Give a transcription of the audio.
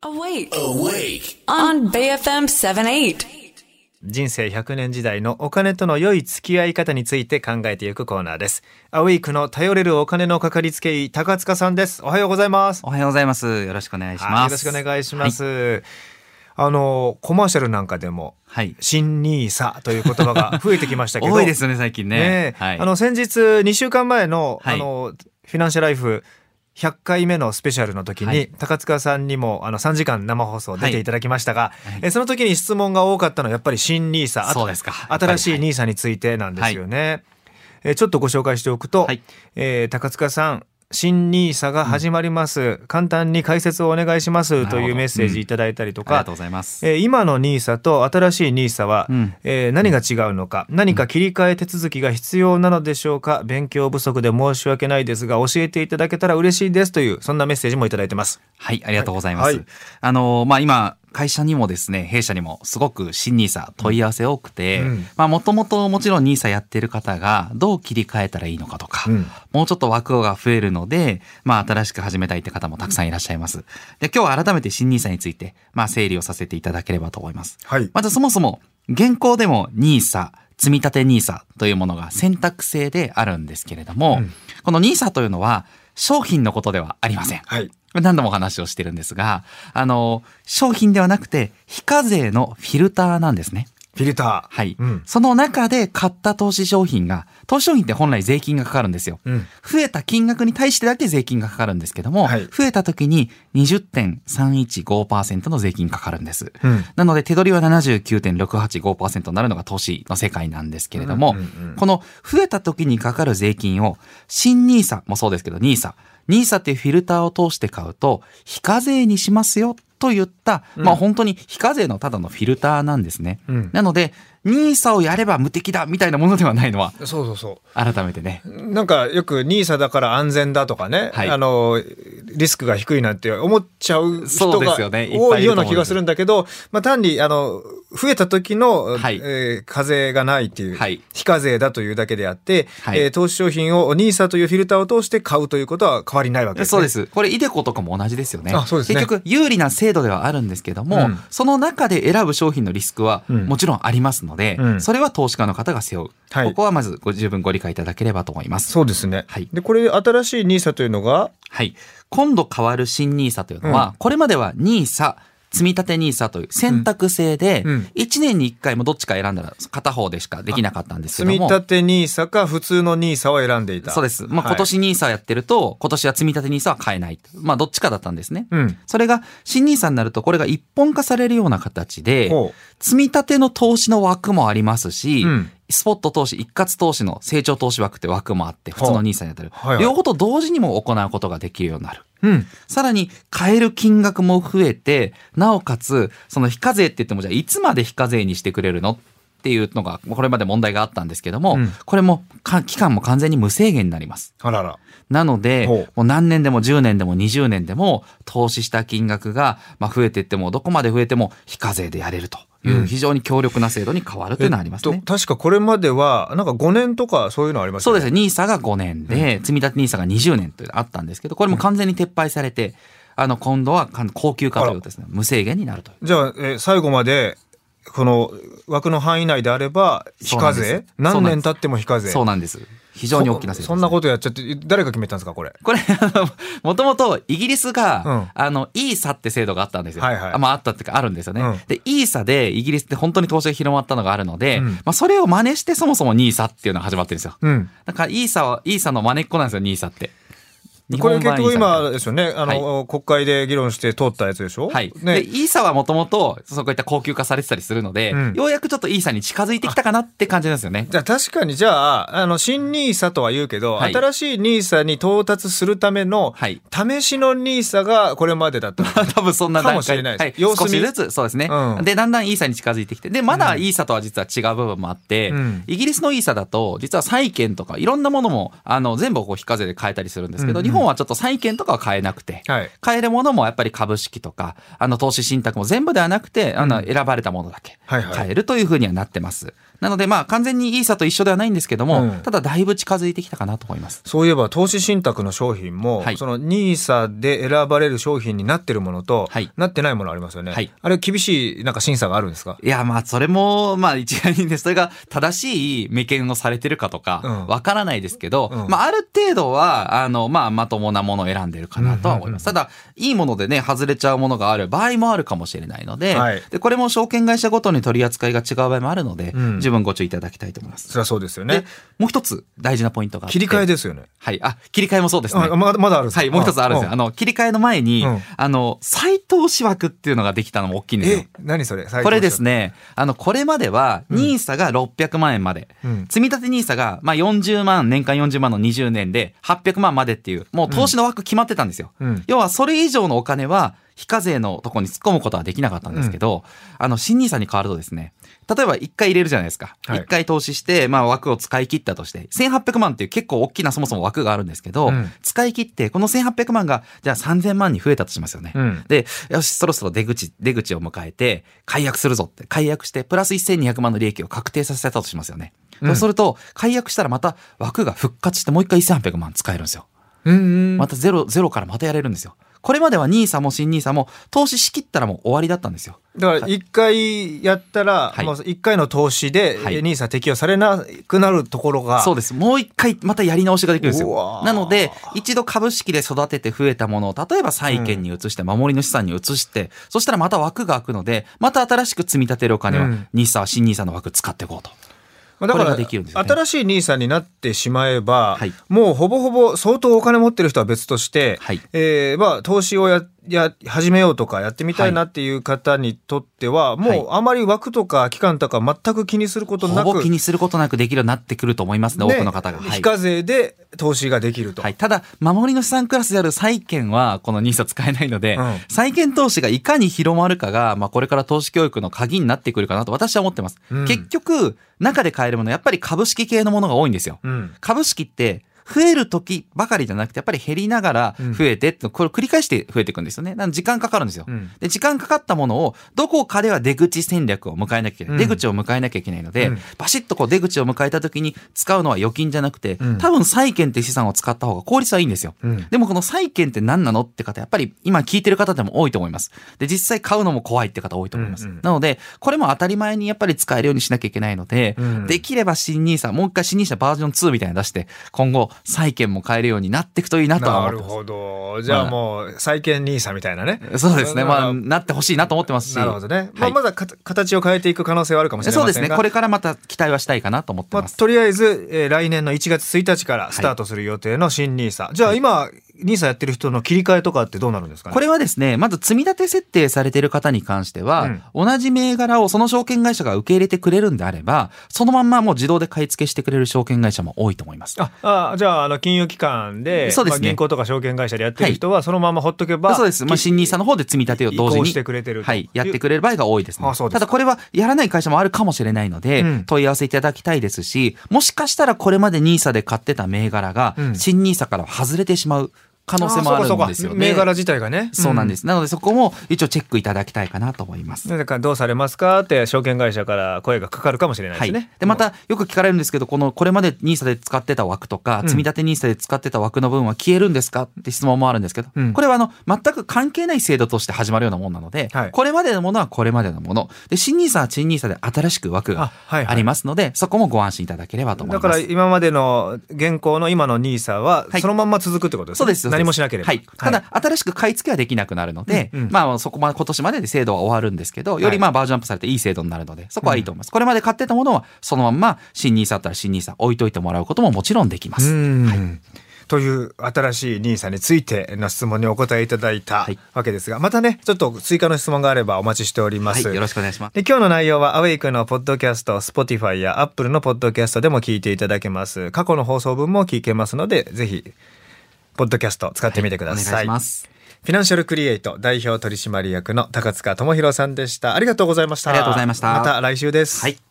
Awake. Awake. On BFM 78. 人生100年時代のお金との良い付き合い方について考えていくコーナーです。アウェイクの頼れるお金のかかりつけ医、高塚さんです。おはようございます。おはようございます。よろしくお願いしはいます。よろしくお願いします。あの、コマーシャルなんかでも、はい。新ニーサという言葉が 増えてきましたけど。多いですよね、最近ね。ねえはい。あの、先日、2週間前の、はいあの、フィナンシャルライフ、100回目のスペシャルの時に、はい。高塚さんにもあの3時間生放送出ていただきましたが、はい。えその時に質問が多かったのはやっぱり新ニーサそうですか。新しいニーサについてなんですよね。えちょっとご紹介しておくと、はい。えー高塚さん新ニーサが始まります、簡単に解説をお願いしますというメッセージいただいたりとか。ありがとう、ございます。えー今の NISA と新しい NISA は、うん。えー何が違うのか。何か切り替え手続きが必要なのでしょうか。勉強不足で申し訳ないですが教えていただけたら嬉しいですというそんなメッセージもいただいてます。はい、ありがとうございます。はい。あの、まあ、今、会社にもですね、弊社にもすごく新ニーサ問い合わせ多くて、もともともちろんニーサやってる方がどう切り替えたらいいのかとか、うんもうちょっと枠が増えるので、まあ、新しく始めたいって方もたくさんいらっしゃいます。で、今日は改めて新ニーサについて、まあ、整理をさせていただければと思います。はいまずそもそも、現行でも NISA、積立 NISA というものが選択制であるんですけれども、うんこの NISA というのは商品のことではありません。はい何度もお話をしてるんですが、あの、商品ではなくて、非課税のフィルターなんですね。フィルターはい。うんその中で買った投資商品が、投資商品って本来税金がかかるんですよ。うん増えた金額に対してだけ税金がかかるんですけども、はい増えた時に20.315%の税金かかるんです。うんなので手取りは79.685%になるのが投資の世界なんですけれども、うんうんうんこの増えた時にかかる税金を新 NISA もそうですけど NISA、NISA っていうフィルターを通して買うと非課税にしますよと言った、まあ本当に非課税のただのフィルターなんですね。うん。なので NISA をやれば無敵だみたいなものではないのはそうそうそ改めてね。うなんかよく NISA だから安全だとかね、はい。あのリスクが低いなんて思っちゃうそうで人が多いような気がするんだけど、まあ、単にあの増えた時の、はいえー課税がないっていう、はい非課税だというだけであって、はいえー投資商品を NISA というフィルターを通して買うということは変わりないわけです、ね。そうです。これ、イデコとかも同じですよね。ね結局、有利な制度ではあるんですけども、うんその中で選ぶ商品のリスクはうんもちろんありますので、うんそれは投資家の方が背負う。はいここはまずご十分ご理解いただければと思います。そうですね。はいで、これ新しい NISA というのが、はい。今度変わる新 NISA というのは、うん。これまでは NISA、積立 NISA という選択制でうんうん、1年に1回もどっちか選んだら片方でしかできなかったんですけ積ども。立 NISA か普通の NISA を選んでいた。そうです。まあ、はい今年 NISA やってると、今年は積立 NISA は買えない。まあ、どっちかだったんですね。うん。それが新 NISA になるとこれが一本化されるような形でほ積み立ての投資の枠もありますし、うんスポット投資一括投資の成長投資枠って枠もあって普通の NISA に当たる、両方と同時にも行うことができるようになる。う。うん。さらに買える金額も増えてなおかつその非課税って言ってもじゃあいつまで非課税にしてくれるのっていうのがこれまで問題があったんですけども、うんこれもか期間も完全に無制限になります。あらら。なので、もう何年でも10年でも20年でも投資した金額がまあ増えていってもどこまで増えても非課税でやれるというんう非常に強力な制度に変わるというのはありますね。えっと確かこれまでは、なんか5年とかそういうのありましたよね。そうですね。NISA が5年で、積立 NISA が20年というのがあったんですけど、これも完全に撤廃されて、あの、今度は高級化ということですね。無制限になると。じゃあ、えー最後まで、この枠の範囲内であれば、非課税？何年経っても非課税。そうなんです。非常に大きな制度です、そそんなことやっちゃって、誰が決めたんですか、これ？これ、もともとイギリスが、うんあの、イーサって制度があったんですよ。はいはいあまあ、あったっていうか、あるんですよね。うんで、イーサでイギリスって本当に投資が広まったのがあるので、うんまあ、それを真似してそもそもニーサっていうのが始まってるんですよ。うん。だから、イーサは、イーサの真似っこなんですよ、ニーサって。これ結局今ですよね、あの、国会で議論して通ったやつでしょ？はい。で、ね。イーサはもともと、そういった高級化されてたりするので、うん。ようやくちょっとイーサに近づいてきたかなって感じなんですよね。じゃあ確かにじゃあ、あの、新ニーサとは言うけど、はい。新しいニーサに到達するための、はい。試しのニーサがこれまでだったのか。多分そんな段階。かもしれないです。はい、様子見。少しずつ、そうですね、うん。で、だんだんイーサに近づいてきて、で、まだイーサとは実は違う部分もあって、うん。イギリスのイーサだと、実は債券とかいろんなものも、あの、全部こう非課税で買えたりするんですけど、日本はちょっと債券とかは買えなくて、はい。買えるものもやっぱり株式とか、あの、投資信託も全部ではなくて、あの、うん選ばれたものだけ買えるというふうにはなってます。なのでまあ完全にイーサと一緒ではないんですけども、うんただだいぶ近づいてきたかなと思います。そういえば投資信託の商品も、はいそのニーサで選ばれる商品になってるものと、はいなってないものありますよね。はいあれ厳しいなんか審査があるんですか？いや、まあ、それも、まあ、一概にね、それが正しい目見をされてるかとうんか、わからないですけど、うんまあ、ある程度は、あの、まあ、まともなものを選んでるかなとは思います。うんただ、いいものでね、外れちゃうものがある場合もあるかもしれないので、はいで、これも証券会社ごとに取り扱いが違う場合もあるので、うん十分ご注意いただきたいと思います。そりゃそうですよでね。、もう一つ大事なポイントが切り替えですよね。はい。あ、切り替えもそうですね。あまだまだあるはい、もう一つあるんですよ。あの、切り替えの前に、うんあの、再投資枠っていうのができたのも大きいんですよえ。、何それ？これですね。ね、あの、これまでは、うん NISA が600万円まで、うん積み立て NISA が、まあ、40万、年間40万の20年で800万までっていう、もう投資の枠決まってたんですよ。うん要は、それ以上のお金は、非課税のとこに突っ込むことはできなかったんですけど、あの、新 NISA に変わるとですね、例えば1回入れるじゃないですか。はい1回投資して、まあ枠を使い切ったとして、1800万っていう結構大きなそもそも枠があるんですけど、うん使い切って、この1800万が、じゃあ3000万に増えたとしますよね。うんで、よし、そろそろ出口、出口を迎えて、解約するぞって、解約して、プラス1200万の利益を確定させたとしますよね。うんそうすると、解約したらまた枠が復活して、もう一回1800万使えるんですよ。うんうん。またゼロ、ゼロからまたやれるんですよ。これまでは NISA も新 NISA も投資しきったらもう終わりだったんですよ。だから一回やったら、はいもう一回の投資ではいニーサ適用されなくなるところが、そうです。もう一回またやり直しができるんですよ。なので、一度株式で育てて増えたものを、例えば債券に移して、守りの資産に移して、そしたらまた枠が開くので、また新しく積み立てるお金はうん、NISA、新 NISA の枠使っていこうと。まあだからね。新しいニーサになってしまえば、はい。もうほぼほぼ相当お金持ってる人は別として、はい。えーまあ投資をやや始めようとかやってみたいなっていう方にとっては、はい。もうあまり枠とか期間とか全く気にすることなく、ほぼ気にすることなくできるようになってくると思いますね、多くの方が。はい。非課税で投資ができると。はい、ただ、守りの資産クラスである債券は、この NISA 使えないので、うん債券投資がいかに広まるかが、まあ、これから投資教育の鍵になってくるかなと私は思ってます。うん結局、中で買えるもの、やっぱり株式系のものが多いんですよ。うん株式って、増える時ばかりじゃなくて、やっぱり減りながら増えてって、これを繰り返して増えていくんですよね。なので時間かかるんですよ。うんで、時間かかったものを、どこかでは出口戦略を迎えなきゃいけない。うん出口を迎えなきゃいけないので、うんバシッとこう出口を迎えた時に使うのは預金じゃなくて、うん多分債券って資産を使った方が効率はいいんですよ。うんでもこの債券って何なのって方、やっぱり今聞いてる方でも多いと思います。で、実際買うのも怖いって方多いと思います。なので、これも当たり前にやっぱり使えるようにしなきゃいけないので、うんできれば新 NISA、もう一回新 NISA バージョン2みたいなの出して、今後債券も買えるようになっていくといいなとは思ってます。なるほど。じゃあもう債券ニーサみたいなね。そうですね。まあ、ななってほしいなと思ってますし。なるほどね。まあ、はいまだか形を変えていく可能性はあるかもしれませんが。そうですね。これからまた期待はしたいかなと思ってまあ、ます。とりあえず、えー来年の1月1日からスタートする予定の新ニーサ。じゃあ今、ニーサやってる人の切り替えとかってどうなるんですかね？これはですね、まず積み立て設定されている方に関しては、同じ銘柄をその証券会社が受け入れてくれるんであれば、そのまんまもう自動で買い付けしてくれる証券会社も多いと思います。ああじゃああの金融機関でそうですねまあ、銀行とか証券会社でやってる人はそのままほっとけば、そうです。まあ、新 NISA の方で積み立てを同時に。してくれてるとはい。やってくれる場合が多いですね。あそうですかただこれはやらない会社もあるかもしれないので、うん問い合わせいただきたいですし、もしかしたらこれまで NISA で買ってた銘柄が、うん新 NISA から外れてしまう可能性もあるんですよね。銘柄自体がねそうなんですす。なのでそこも一応チェックいただきたいかなと思います。だからどうされますかって証券会社から声がかかるかもしれないはい。ですね、で、また、よく聞かれるんですけど、この、これまで NISA で使ってた枠とか、うん積み立て NISA で使ってた枠の分は消えるんですかって質問もあるんですけど、うんこれはあの、全く関係ない制度として始まるようなもんなので、はいこれまでのものはこれまでのもの。で、新 NISA は新 NISA で新しく枠がありますので、そこもご安心いただければと思いだます。から今までの現行の今のニーサははいそのまんま続くってことですね、そうです。そうです何もしなければはい。ただ、新しく買い付けはできなくなるので、うんうんまあ、そこまで、今年までで制度は終わるんですけど、よりまあ、バージョンアップされていい制度になるので、そこはいいと思います。これまで買ってたものは、そのまんま、新 NISA あったら新 NISA 置いといてもらうことももちろんできます。うんという新しいニーサについての質問にお答えいただいたはいわけですが、またねちょっと追加の質問があればお待ちしております。はい。よろしくお願いします。で今日の内容はアウェイクのポッドキャスト、Spotify や Apple のポッドキャストでも聞いていただけます。過去の放送分も聞けますので、ぜひ、ポッドキャスト使ってみてくだおさい。願いします。フィナンシャルクリエイト代表取締役の高塚智博さんでした。ありがとうございました。ありがとうございましたまた来週です。はい。